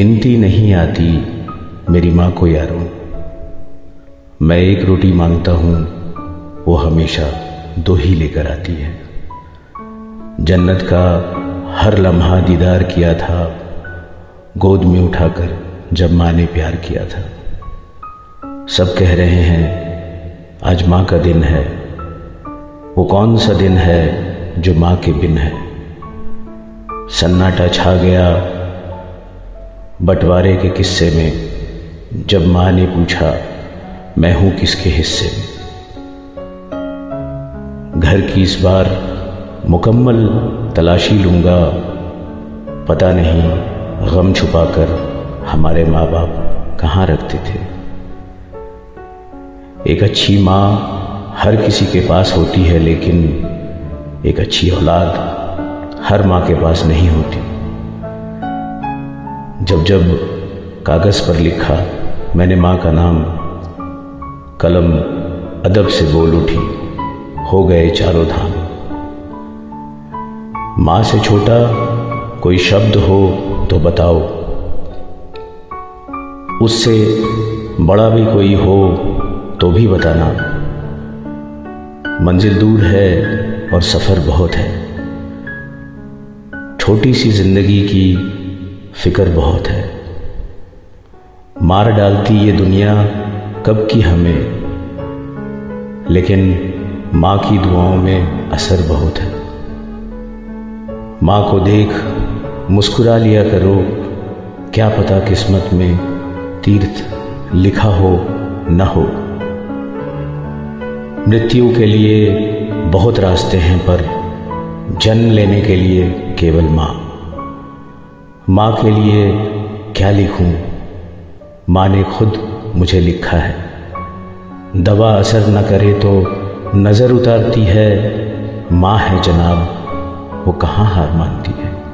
गिनती नहीं आती मेरी माँ को यारों। मैं एक रोटी माँगता हूँ, वो हमेशा दो ही लेकर आती है। जन्नत का हर लम्हा दीदार किया था, गोद में उठाकर जब माँ ने प्यार किया था। सब कह रहे हैं, आज माँ का दिन है। वो कौन सा दिन है जो माँ के बिन है? सन्नाटा छा गया बंटवारे के किस्से में जब माँ ने पूछा, मैं हूँ किसके हिस्से? में घर की इस बार मुकम्मल तलाशी लूँगा। पता नहीं, गम छुपाकर हमारे माँ बाप कहाँ रखते थे? एक अच्छी माँ हर किसी के पास होती है, लेकिन एक अच्छी औलाद हर माँ के पास नहीं होती। जब जब कागज़ पर लिखा मैंने माँ का नाम, कलम अदब से बोल उठी, हो गए चारों धाम। माँ से छोटा कोई शब्द हो तो बताओ। उससे बड़ा भी कोई हो तो भी बताना। मंजिल दूर है और सफ़र बहुत है। छोटी सी ज़िंदगी की फ़िक्र बहुत है। मार डालती ये दुनिया कब की हमें, लेकिन माँ की दुआओं में असर बहुत है। माँ को देख, मुस्कुरा लिया करो, क्या पता किस्मत में तीर्थ लिखा हो, न हो। मृत्यु के लिए बहुत रास्ते हैं, पर जन्म लेने के लिए केवल माँ। माँ के लिए क्या लिखूं? माँ ने खुद मुझे लिखा है। दवा असर न करे तो नज़र उतारती है। माँ है जनाब, वो कहाँ हार मानती है?